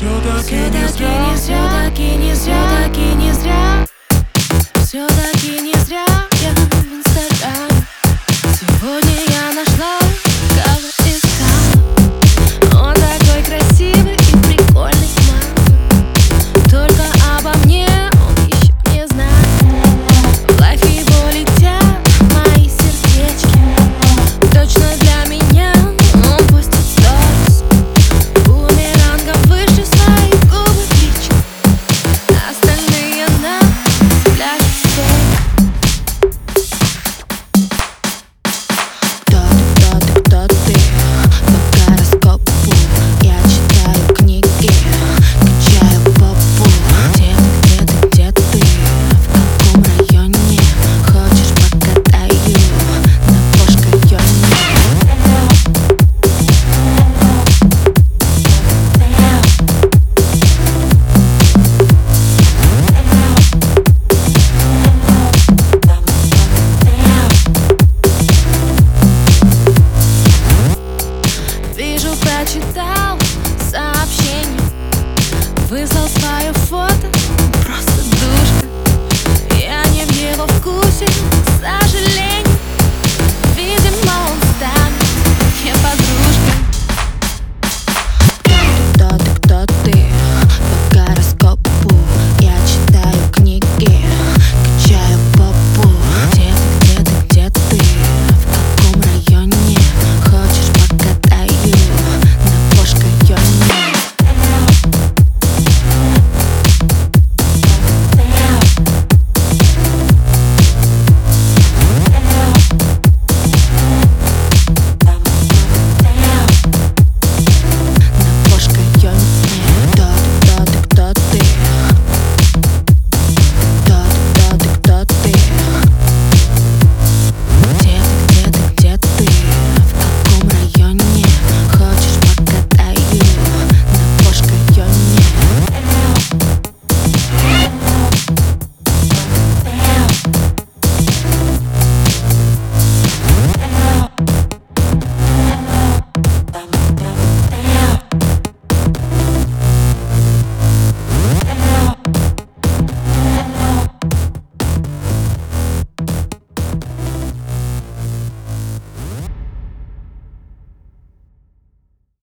Все-таки не зря Все-таки не